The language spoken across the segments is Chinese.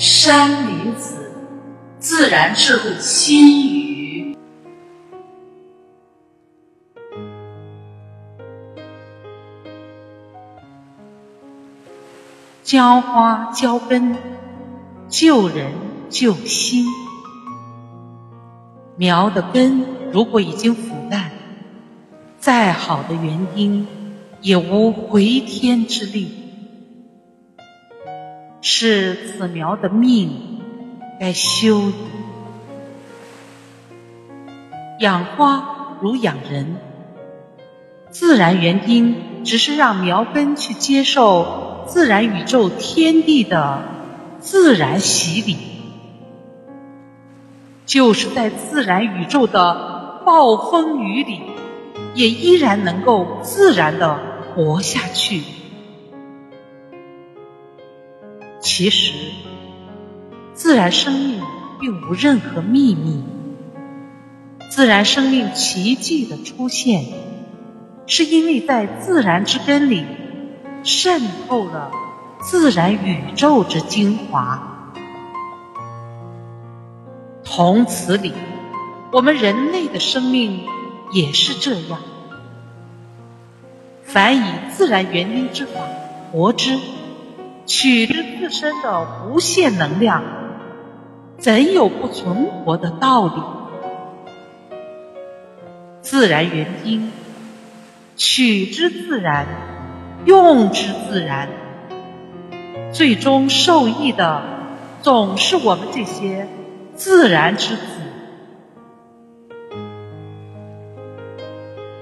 山林子，自然智慧心语。浇花浇根，救人救心。苗的根如果已经腐烂，再好的园丁也无回天之力。是此苗的命该休矣。养花如养人，自然园丁只是让苗根去接受自然宇宙天地的自然洗礼。就是在自然宇宙的暴风雨里，也依然能够自然的活下去。其实，自然生命并无任何秘密。自然生命奇迹的出现，是因为在自然之根里渗透了自然宇宙之精华。同此理，我们人类的生命也是这样。凡以自然原因之法活之，取之自身的无限能量，怎有不存活的道理？自然原因，取之自然，用之自然，最终受益的总是我们这些。自然之子，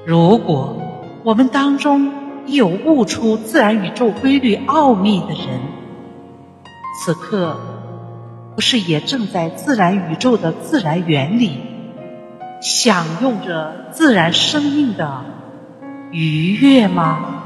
如果我们当中有悟出自然宇宙规律奥秘的人，此刻不是也正在自然宇宙的自然原理，享用着自然生命的愉悦吗？